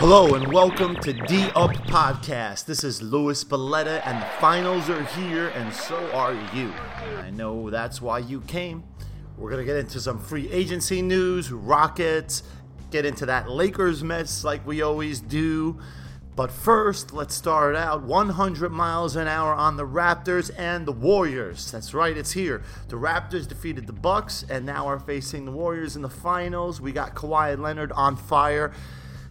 Hello and welcome to D Up Podcast. This is Louis Belletta, and the finals are here, and so are you. I know that's why you came. We're gonna get into some free agency news, Rockets, get into that Lakers mess like we always do. But first, let's start out 100 miles an hour on the Raptors and the Warriors. That's right, it's here. The Raptors defeated the Bucks and now are facing the Warriors in the finals. We got Kawhi Leonard on fire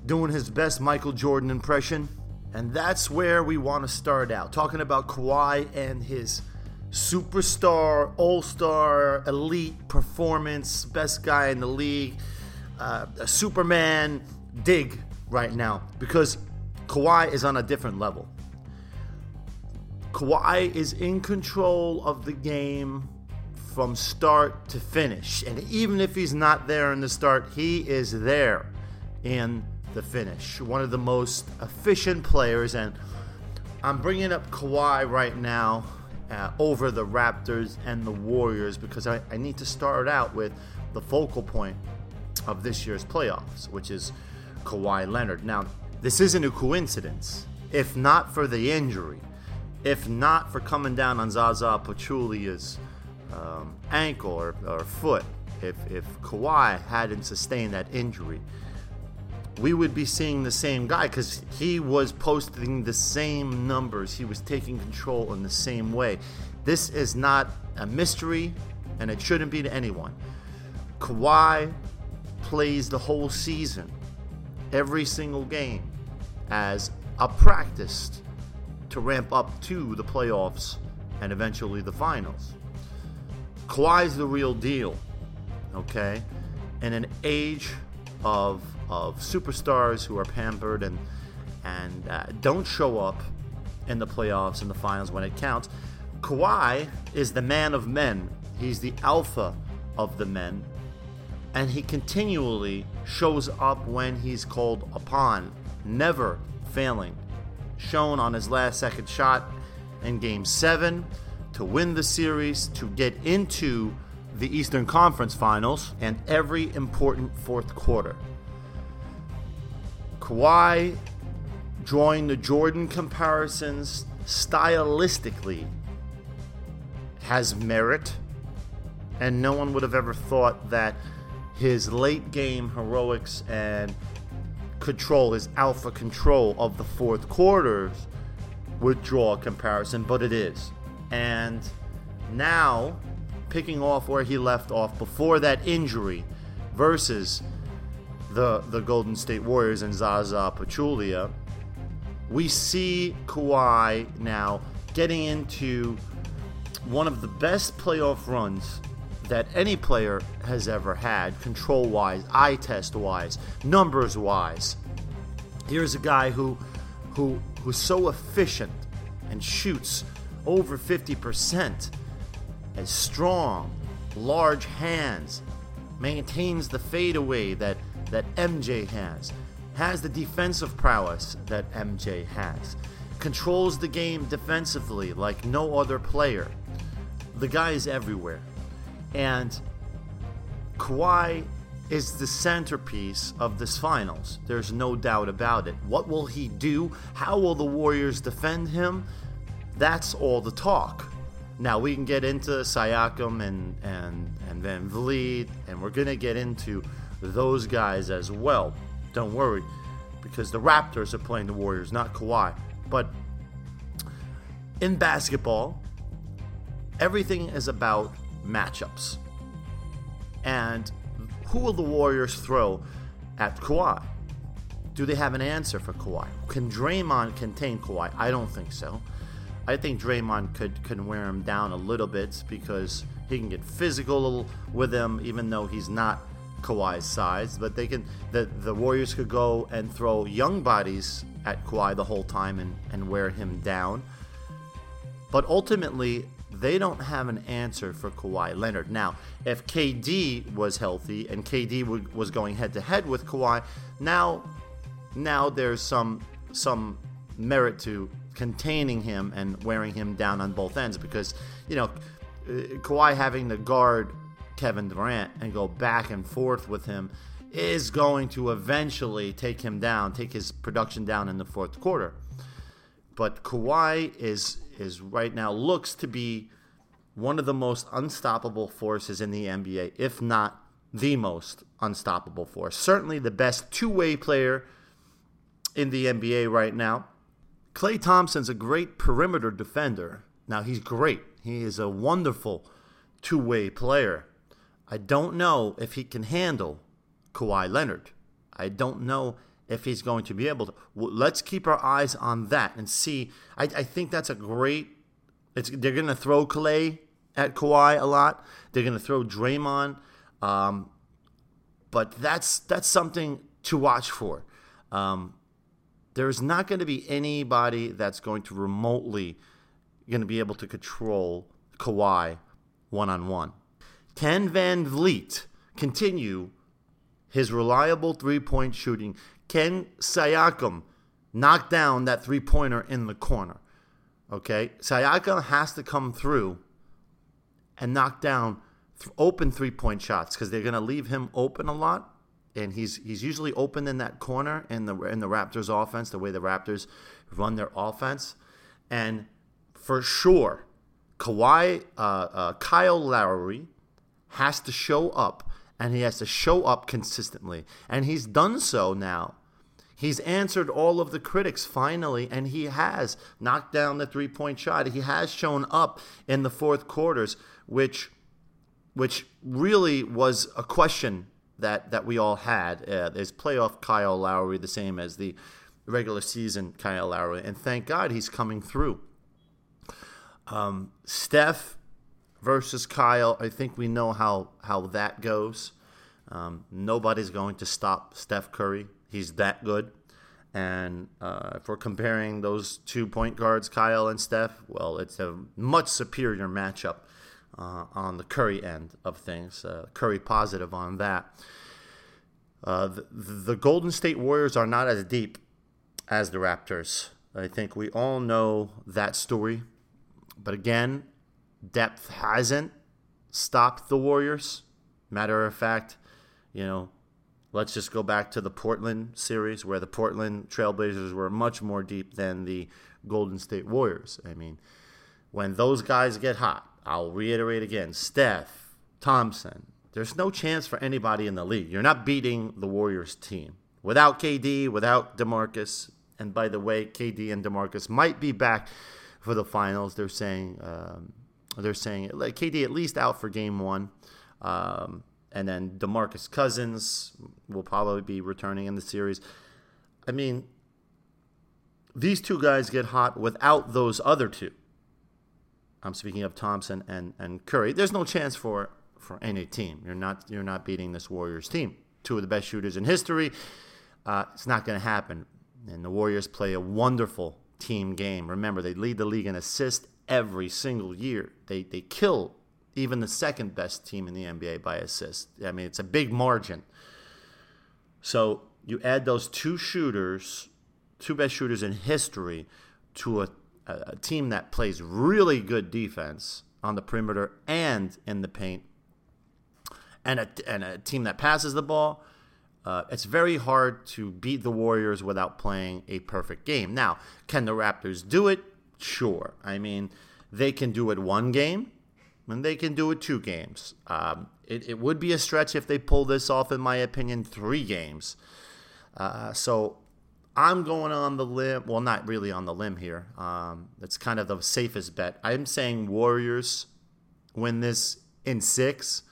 doing his best Michael Jordan impression. And that's where we want to start out, talking about Kawhi and his superstar, all star, elite performance, best guy in the league, uh, a Superman dig right now because Kawhi is on a different level. Kawhi is in control of the game from start to finish. And even if he's not there in the start, he is there in the finish. One of the most efficient players. And I'm bringing up Kawhi right now uh, over the Raptors and the Warriors because I, I need to start out with the focal point of this year's playoffs, which is Kawhi Leonard. Now, this isn't a coincidence. If not for the injury, if not for coming down on Zaza Pachulia's um, ankle or, or foot, if, if Kawhi hadn't sustained that injury, we would be seeing the same guy because he was posting the same numbers. He was taking control in the same way. This is not a mystery, and it shouldn't be to anyone. Kawhi plays the whole season every single game as a practice to ramp up to the playoffs and eventually the finals. Kawhi's the real deal, okay? In an age of of superstars who are pampered and and uh, don't show up in the playoffs and the finals when it counts, Kawhi is the man of men. He's the alpha of the men and he continually shows up when he's called upon, never failing. Shown on his last second shot in game seven to win the series, to get into the Eastern Conference Finals, and every important fourth quarter. Kawhi drawing the Jordan comparisons stylistically has merit, and no one would have ever thought that his late game heroics and control, his alpha control of the fourth quarters would draw a comparison, but it is. And now, picking off where he left off before that injury versus the, the Golden State Warriors and Zaza Pachulia, we see Kawhi now getting into one of the best playoff runs that any player has ever had, control wise, eye test wise, numbers wise. Here's a guy who, who, who's so efficient and shoots over 50%, as strong, large hands, maintains the fadeaway that, that MJ has, has the defensive prowess that MJ has, controls the game defensively like no other player. The guy is everywhere. And Kawhi is the centerpiece of this finals. There's no doubt about it. What will he do? How will the Warriors defend him? That's all the talk. Now we can get into Siakam and and and VanVleet, and we're gonna get into those guys as well. Don't worry, because the Raptors are playing the Warriors, not Kawhi. But in basketball, everything is about matchups. And who will the Warriors throw at Kawhi? Do they have an answer for Kawhi? Can Draymond contain Kawhi? I don't think so. I think Draymond could can wear him down a little bit because he can get physical with him, even though he's not Kawhi's size. But they can the the Warriors could go and throw young bodies at Kawhi the whole time and, and wear him down. But ultimately, they don't have an answer for Kawhi Leonard. Now, if KD was healthy and KD w- was going head to head with Kawhi, now now there's some some merit to containing him and wearing him down on both ends because you know uh, Kawhi having to guard Kevin Durant and go back and forth with him is going to eventually take him down, take his production down in the fourth quarter. But Kawhi is is right now looks to be one of the most unstoppable forces in the NBA, if not the most unstoppable force. Certainly the best two-way player in the NBA right now. Klay Thompson's a great perimeter defender. Now he's great. He is a wonderful two-way player. I don't know if he can handle Kawhi Leonard. I don't know if he's going to be able to. Let's keep our eyes on that and see. I, I think that's a great. It's they're going to throw Klay at Kawhi a lot. They're going to throw Draymond, um, but that's that's something to watch for. Um, there's not going to be anybody that's going to remotely going to be able to control Kawhi one on one. Can VanVleet continue his reliable three point shooting? Can Siakam knock down that three pointer in the corner? Okay, Siakam has to come through and knock down th- open three point shots because they're going to leave him open a lot, and he's he's usually open in that corner in the in the Raptors offense, the way the Raptors run their offense, and for sure, Kawhi, uh, uh, Kyle Lowry has to show up, and he has to show up consistently, and he's done so now He's answered all of the critics finally, and he has knocked down the three point shot. He has shown up in the fourth quarters, which which really was a question that, that we all had. Uh, is playoff Kyle Lowry the same as the regular season Kyle Lowry? And thank God he's coming through. Um, Steph versus Kyle, I think we know how, how that goes. Um, nobody's going to stop Steph Curry. He's that good. And uh, if we're comparing those two point guards, Kyle and Steph, well, it's a much superior matchup uh, on the Curry end of things. Uh, Curry positive on that. Uh, the, the Golden State Warriors are not as deep as the Raptors. I think we all know that story. But again, depth hasn't stopped the Warriors. Matter of fact, you know, let's just go back to the Portland series where the Portland Trailblazers were much more deep than the Golden State Warriors. I mean, when those guys get hot, I'll reiterate again Steph, Thompson, there's no chance for anybody in the league. You're not beating the Warriors team. Without KD, without DeMarcus, and by the way, KD and DeMarcus might be back for the finals. They're saying um, they're saying like KD at least out for game one. Um, and then DeMarcus Cousins will probably be returning in the series. I mean, these two guys get hot without those other two. I'm speaking of Thompson and, and Curry. There's no chance for for any team. You're not you're not beating this Warriors team. Two of the best shooters in history. Uh, it's not going to happen. And the Warriors play a wonderful team game. Remember, they lead the league in assists every single year. They they kill even the second best team in the NBA by assists. I mean, it's a big margin. So you add those two shooters, two best shooters in history, to a, a team that plays really good defense on the perimeter and in the paint, and a, and a team that passes the ball. Uh, it's very hard to beat the Warriors without playing a perfect game. Now, can the Raptors do it? Sure. I mean, they can do it one game and they can do it two games. Um, it, it would be a stretch if they pull this off, in my opinion, three games. Uh, so I'm going on the limb. Well, not really on the limb here. Um, it's kind of the safest bet. I'm saying Warriors win this in six,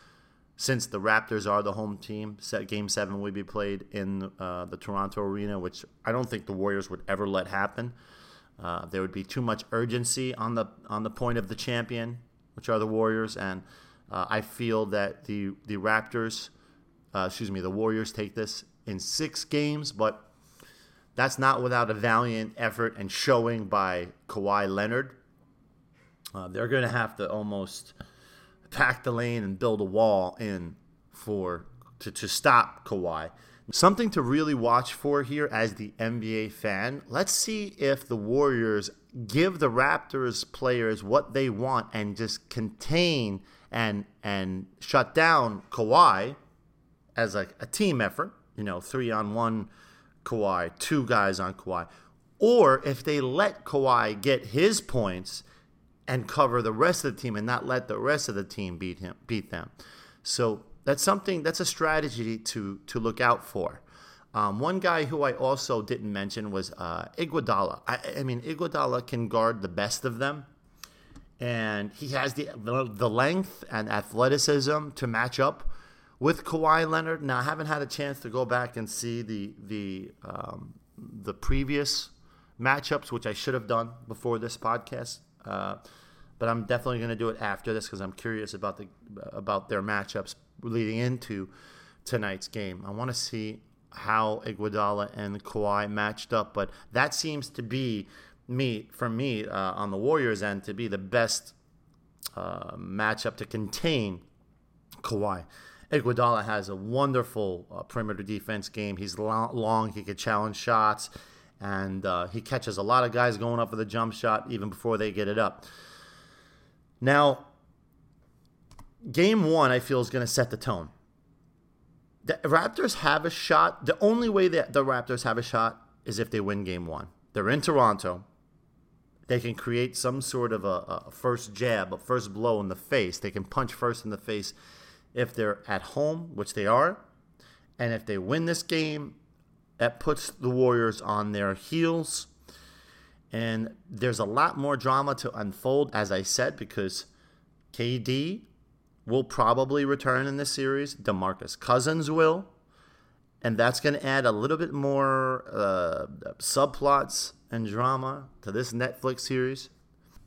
since the Raptors are the home team. Set game seven will be played in uh, the Toronto arena, which I don't think the Warriors would ever let happen. Uh, there would be too much urgency on the on the point of the champion which are the Warriors, and uh, I feel that the the Raptors, uh, excuse me, the Warriors take this in six games, but that's not without a valiant effort and showing by Kawhi Leonard. Uh, they're going to have to almost pack the lane and build a wall in for to, to stop Kawhi. Something to really watch for here as the NBA fan. Let's see if the Warriors give the Raptors players what they want and just contain and and shut down Kawhi as a team effort, you know, three on one Kawhi, two guys on Kawhi, or if they let Kawhi get his points and cover the rest of the team and not let the rest of the team beat him beat them. So that's something that's a strategy to to look out for. Um, one guy who I also didn't mention was uh, Iguodala. I, I, mean, Iguodala can guard the best of them, and he has the the length and athleticism to match up with Kawhi Leonard. Now, I haven't had a chance to go back and see the the um, the previous matchups, which I should have done before this podcast. Uh, but I'm definitely going to do it after this because I'm curious about the about their matchups leading into tonight's game. I want to see how Iguodala and Kawhi matched up, but that seems to be me for me uh, on the Warriors end to be the best uh, matchup to contain Kawhi. Iguodala has a wonderful uh, perimeter defense game. He's long, he can challenge shots, and uh, he catches a lot of guys going up for the jump shot even before they get it up. Now, game one, I feel, is going to set the tone. The Raptors have a shot. The only way that the Raptors have a shot is if they win game one. They're in Toronto. They can create some sort of a, a first jab, a first blow in the face. They can punch first in the face if they're at home, which they are. And if they win this game, that puts the Warriors on their heels. And there's a lot more drama to unfold, as I said, because KD will probably return in this series. DeMarcus Cousins will. And that's going to add a little bit more uh, subplots and drama to this Netflix series.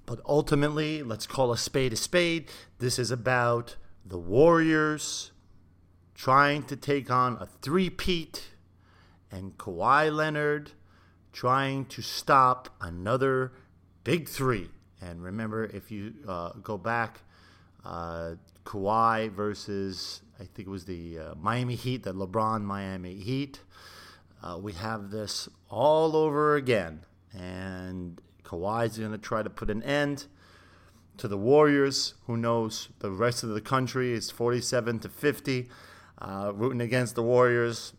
But ultimately, let's call a spade a spade. This is about the Warriors trying to take on a three-peat and Kawhi Leonard trying to stop another big three. And remember, if you uh, go back, uh, Kawhi versus I think it was the uh, Miami Heat, the LeBron Miami Heat. Uh, we have this all over again, and Kawhi's going to try to put an end to the Warriors. Who knows? The rest of the country is 47 to 50, uh, rooting against the Warriors.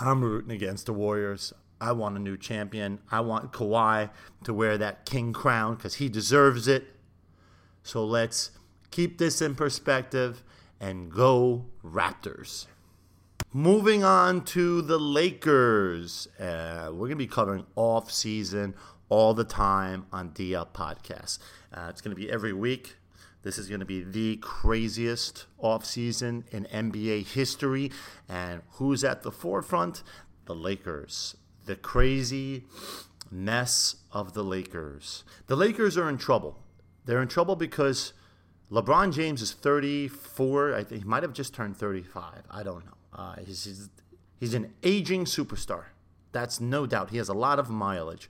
I'm rooting against the Warriors. I want a new champion. I want Kawhi to wear that king crown because he deserves it. So let's keep this in perspective and go Raptors. Moving on to the Lakers. Uh, we're going to be covering off season all the time on D Up Podcast. Uh, it's going to be every week. This is going to be the craziest offseason in NBA history. And who's at the forefront? The Lakers the crazy mess of the Lakers. The Lakers are in trouble. They're in trouble because LeBron James is 34. I think he might have just turned 35. I don't know. Uh, he's, he's, he's an aging superstar. That's no doubt. He has a lot of mileage.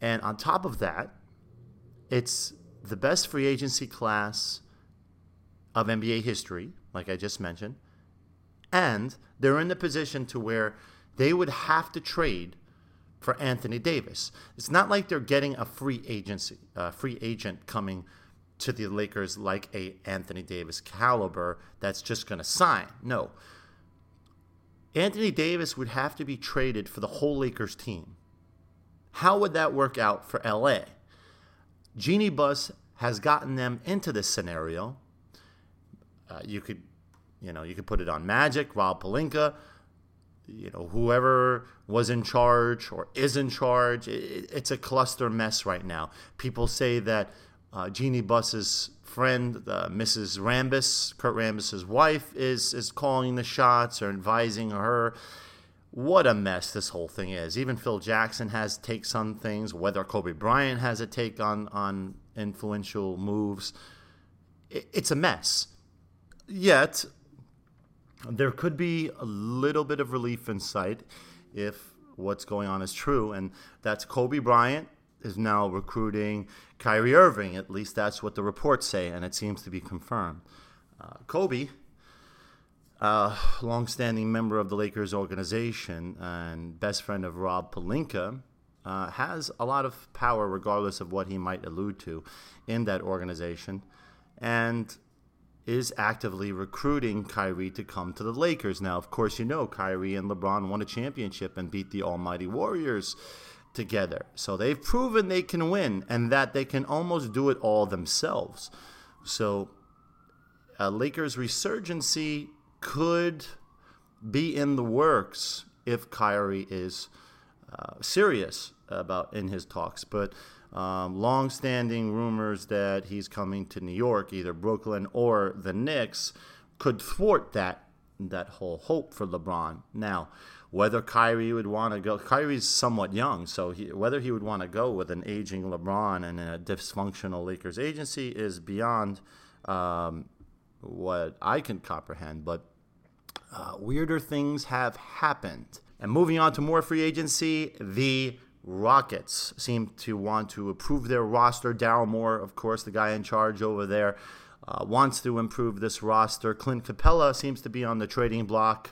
And on top of that, it's the best free agency class of NBA history, like I just mentioned. And they're in the position to where they would have to trade for Anthony Davis. It's not like they're getting a free agency, free agent coming to the Lakers like a Anthony Davis caliber that's just going to sign. No. Anthony Davis would have to be traded for the whole Lakers team. How would that work out for LA? Jeanie Buss has gotten them into this scenario. Uh, you could, you know, you could put it on Magic, Rob Pelinka, you know whoever was in charge or is in charge it, it's a cluster mess right now. People say that uh, jeanie buss's friend uh, mrs rambis kurt rambis's wife is is calling the shots or advising her. What a mess this whole thing is. Even phil jackson has takes on things whether kobe bryant has a take on on influential moves. It, it's a mess. Yet there could be a little bit of relief in sight if what's going on is true, and that's Kobe Bryant is now recruiting Kyrie Irving. At least that's what the reports say, and it seems to be confirmed. Uh, Kobe, a longstanding member of the Lakers organization and best friend of Rob Pelinka, uh, has a lot of power, regardless of what he might allude to in that organization. And is actively recruiting Kyrie to come to the Lakers. Now, of course, you know Kyrie and LeBron won a championship and beat the Almighty Warriors together. So they've proven they can win and that they can almost do it all themselves. So a Lakers resurgency could be in the works if Kyrie is uh, serious about in his talks. But um, long-standing rumors that he's coming to New York, either Brooklyn or the Knicks, could thwart that that whole hope for LeBron. Now, whether Kyrie would want to go, Kyrie's somewhat young, so he, whether he would want to go with an aging LeBron and a dysfunctional Lakers agency is beyond um, what I can comprehend. But uh, weirder things have happened. And moving on to more free agency, the Rockets seem to want to improve their roster. Daryl Morey, of course, the guy in charge over there, uh, wants to improve this roster. Clint Capela seems to be on the trading block.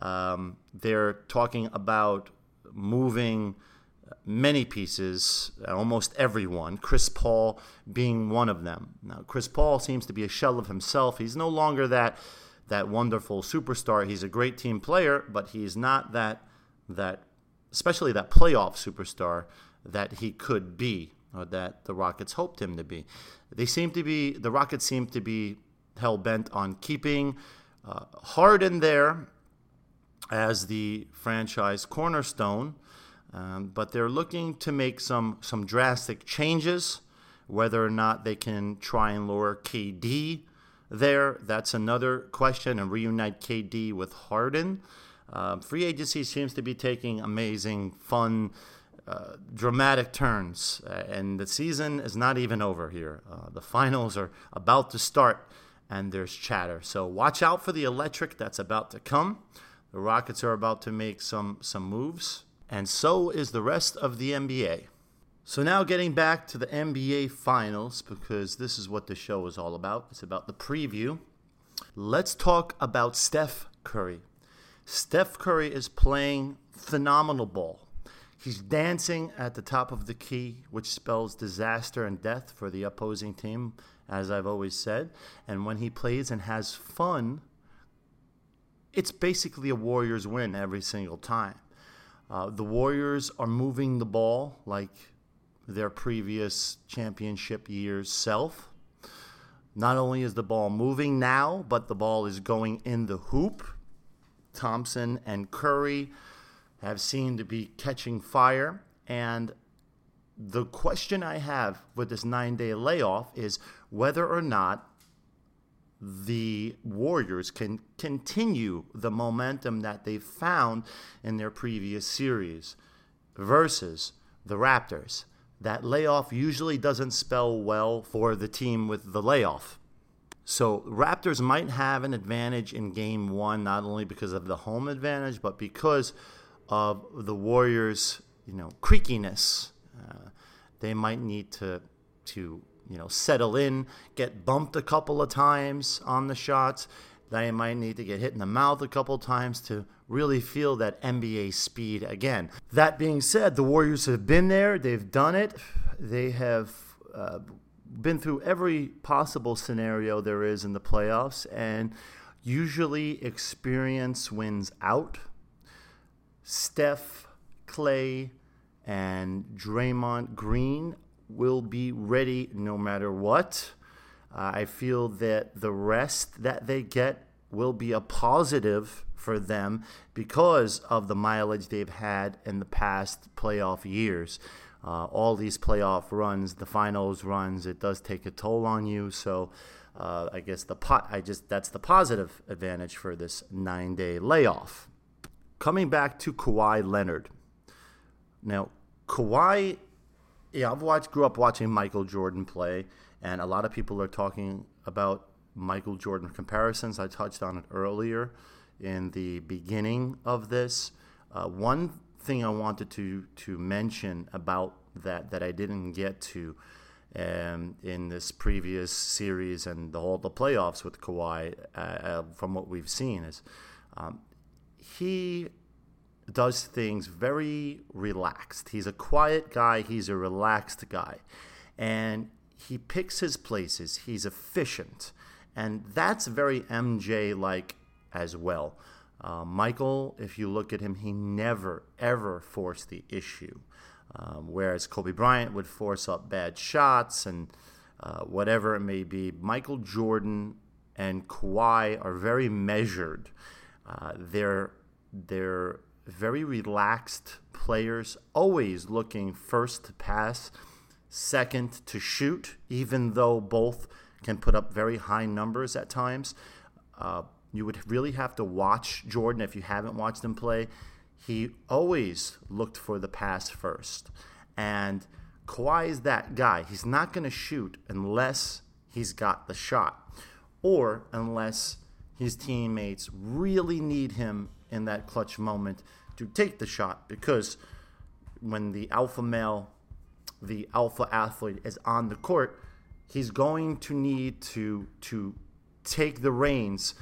Um, they're talking about moving many pieces, almost everyone, Chris Paul being one of them. Now, Chris Paul seems to be a shell of himself. He's no longer that that wonderful superstar. He's a great team player, but he's not that that especially that playoff superstar that he could be or that the Rockets hoped him to be. They seem to be the Rockets seem to be hell bent on keeping uh, Harden there as the franchise cornerstone, um, but they're looking to make some some drastic changes. Whether or not they can try and lure KD there, that's another question, and reunite KD with Harden. Uh, free agency seems to be taking amazing, fun, uh, dramatic turns, uh, and the season is not even over here. Uh, the finals are about to start, and there's chatter. So watch out for the electric that's about to come. The Rockets are about to make some some moves, and so is the rest of the NBA. So now getting back to the NBA Finals because this is what the show is all about. It's about the preview. Let's talk about Steph Curry. Steph Curry is playing phenomenal ball. He's dancing at the top of the key, which spells disaster and death for the opposing team, as I've always said. And when he plays and has fun, it's basically a Warriors win every single time. Uh, the Warriors are moving the ball like their previous championship year's self. Not only is the ball moving now, but the ball is going in the hoop Thompson and Curry have seemed to be catching fire. And the question I have with this nine day layoff is whether or not the Warriors can continue the momentum that they found in their previous series versus the Raptors. That layoff usually doesn't spell well for the team with the layoff. So Raptors might have an advantage in game one, not only because of the home advantage, but because of the Warriors, you know, creakiness. Uh, they might need to to you know settle in, get bumped a couple of times on the shots. They might need to get hit in the mouth a couple of times to really feel that NBA speed again. That being said, the Warriors have been there. They've done it. They have. Uh, been through every possible scenario there is in the playoffs, and usually experience wins out. Steph, Klay, and Draymond Green will be ready no matter what. Uh, I feel that the rest that they get will be a positive for them because of the mileage they've had in the past playoff years uh, all these playoff runs, the finals runs, it does take a toll on you. So uh, I guess the pot, I just that's the positive advantage for this nine day layoff. Coming back to Kawhi Leonard. Now, Kawhi, yeah, I've watched, grew up watching Michael Jordan play, and a lot of people are talking about Michael Jordan comparisons. I touched on it earlier in the beginning of this. Uh, one thing I wanted to to mention about that that I didn't get to um, in this previous series and the whole the playoffs with Kawhi, uh, uh, from what we've seen, is um, he does things very relaxed. He's a quiet guy. He's a relaxed guy, and he picks his places. He's efficient, And that's very MJ like as well. Uh, Michael, if you look at him, he never, ever forced the issue. Um, whereas Kobe Bryant would force up bad shots and uh, whatever it may be. Michael Jordan and Kawhi are very measured. Uh, they're they're very relaxed players, always looking first to pass, second to shoot, even though both can put up very high numbers at times. Uh, you would really have to watch Jordan if you haven't watched him play. He always looked for the pass first. And Kawhi is that guy. He's not going to shoot unless he's got the shot or unless his teammates really need him in that clutch moment to take the shot because when the alpha male, the alpha athlete is on the court, he's going to need to to take the reins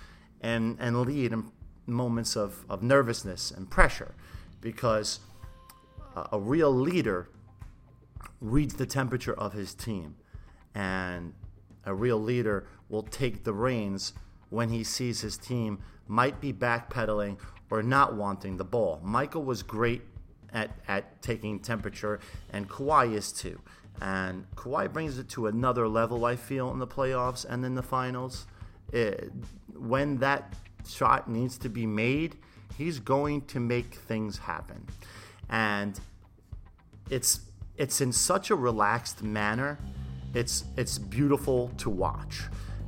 and and lead in moments of, of nervousness and pressure because a real leader reads the temperature of his team and a real leader will take the reins when he sees his team might be backpedaling or not wanting the ball. Michael was great at, at taking temperature, and Kawhi is too. And Kawhi brings it to another level, I feel, in the playoffs and in the finals. It, when that shot needs to be made, he's going to make things happen. And it's it's in such a relaxed manner. It's it's beautiful to watch.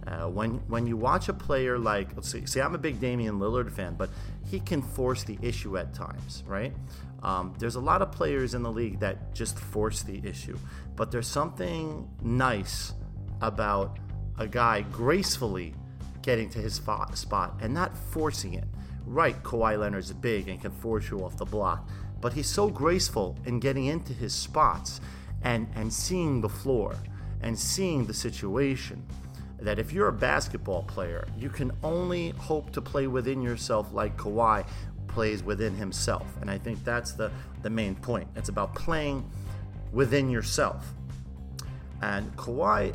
Uh, when when you watch a player like let's see, see, I'm a big Damian Lillard fan, but he can force the issue at times, right? Um, there's a lot of players in the league that just force the issue, but there's something nice about a guy gracefully getting to his spot and not forcing it. Right, Kawhi Leonard's big and can force you off the block, but he's so graceful in getting into his spots and, and seeing the floor and seeing the situation that if you're a basketball player, you can only hope to play within yourself like Kawhi plays within himself. And I think that's the, the main point. It's about playing within yourself. And Kawhi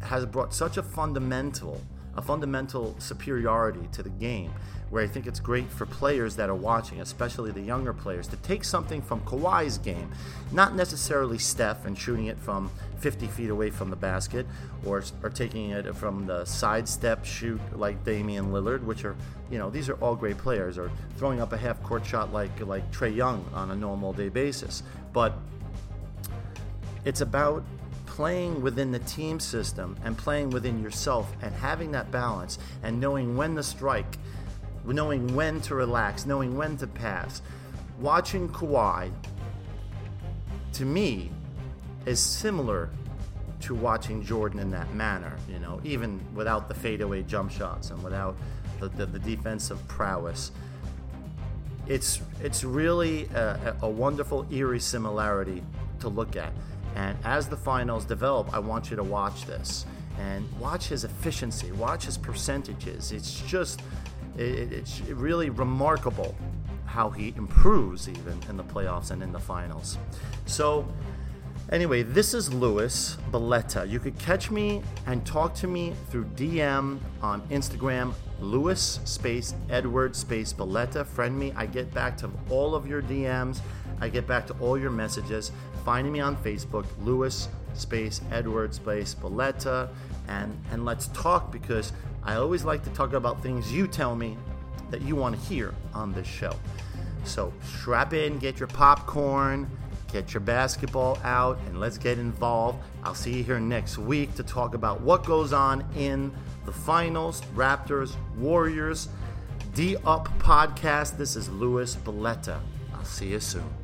has brought such a fundamental, a fundamental superiority to the game where I think it's great for players that are watching, especially the younger players, to take something from Kawhi's game, not necessarily Steph and shooting it from 50 feet away from the basket, or, or taking it from the sidestep shoot like Damian Lillard, which are, you know, these are all great players, or throwing up a half court shot like like Trae Young on a normal day basis. But it's about playing within the team system and playing within yourself and having that balance and knowing when to strike knowing when to relax, knowing when to pass. Watching Kawhi, to me, is similar to watching Jordan in that manner, you know, even without the fadeaway jump shots and without the, the, the defensive prowess. It's, it's really a, a wonderful, eerie similarity to look at. And as the finals develop, I want you to watch this and watch his efficiency, watch his percentages. It's just it, it's really remarkable how he improves even in the playoffs and in the finals. So, anyway, this is Lewis Belletta. You could catch me and talk to me through DM on Instagram, Lewis space Edward space Belletta. Friend me. I get back to all of your DMs. I get back to all your messages. Find me on Facebook, Lewis space Edward space Belletta, and and let's talk because I always like to talk about things you tell me that you want to hear on this show. So strap in, get your popcorn, get your basketball out, and let's get involved. I'll see you here next week to talk about what goes on in the finals Raptors, Warriors, D Up podcast. This is Louis Belletta. I'll see you soon.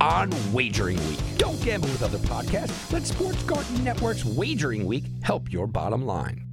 on Wagering Week. Don't gamble with other podcasts. Let Sports Garden Network's Wagering Week help your bottom line.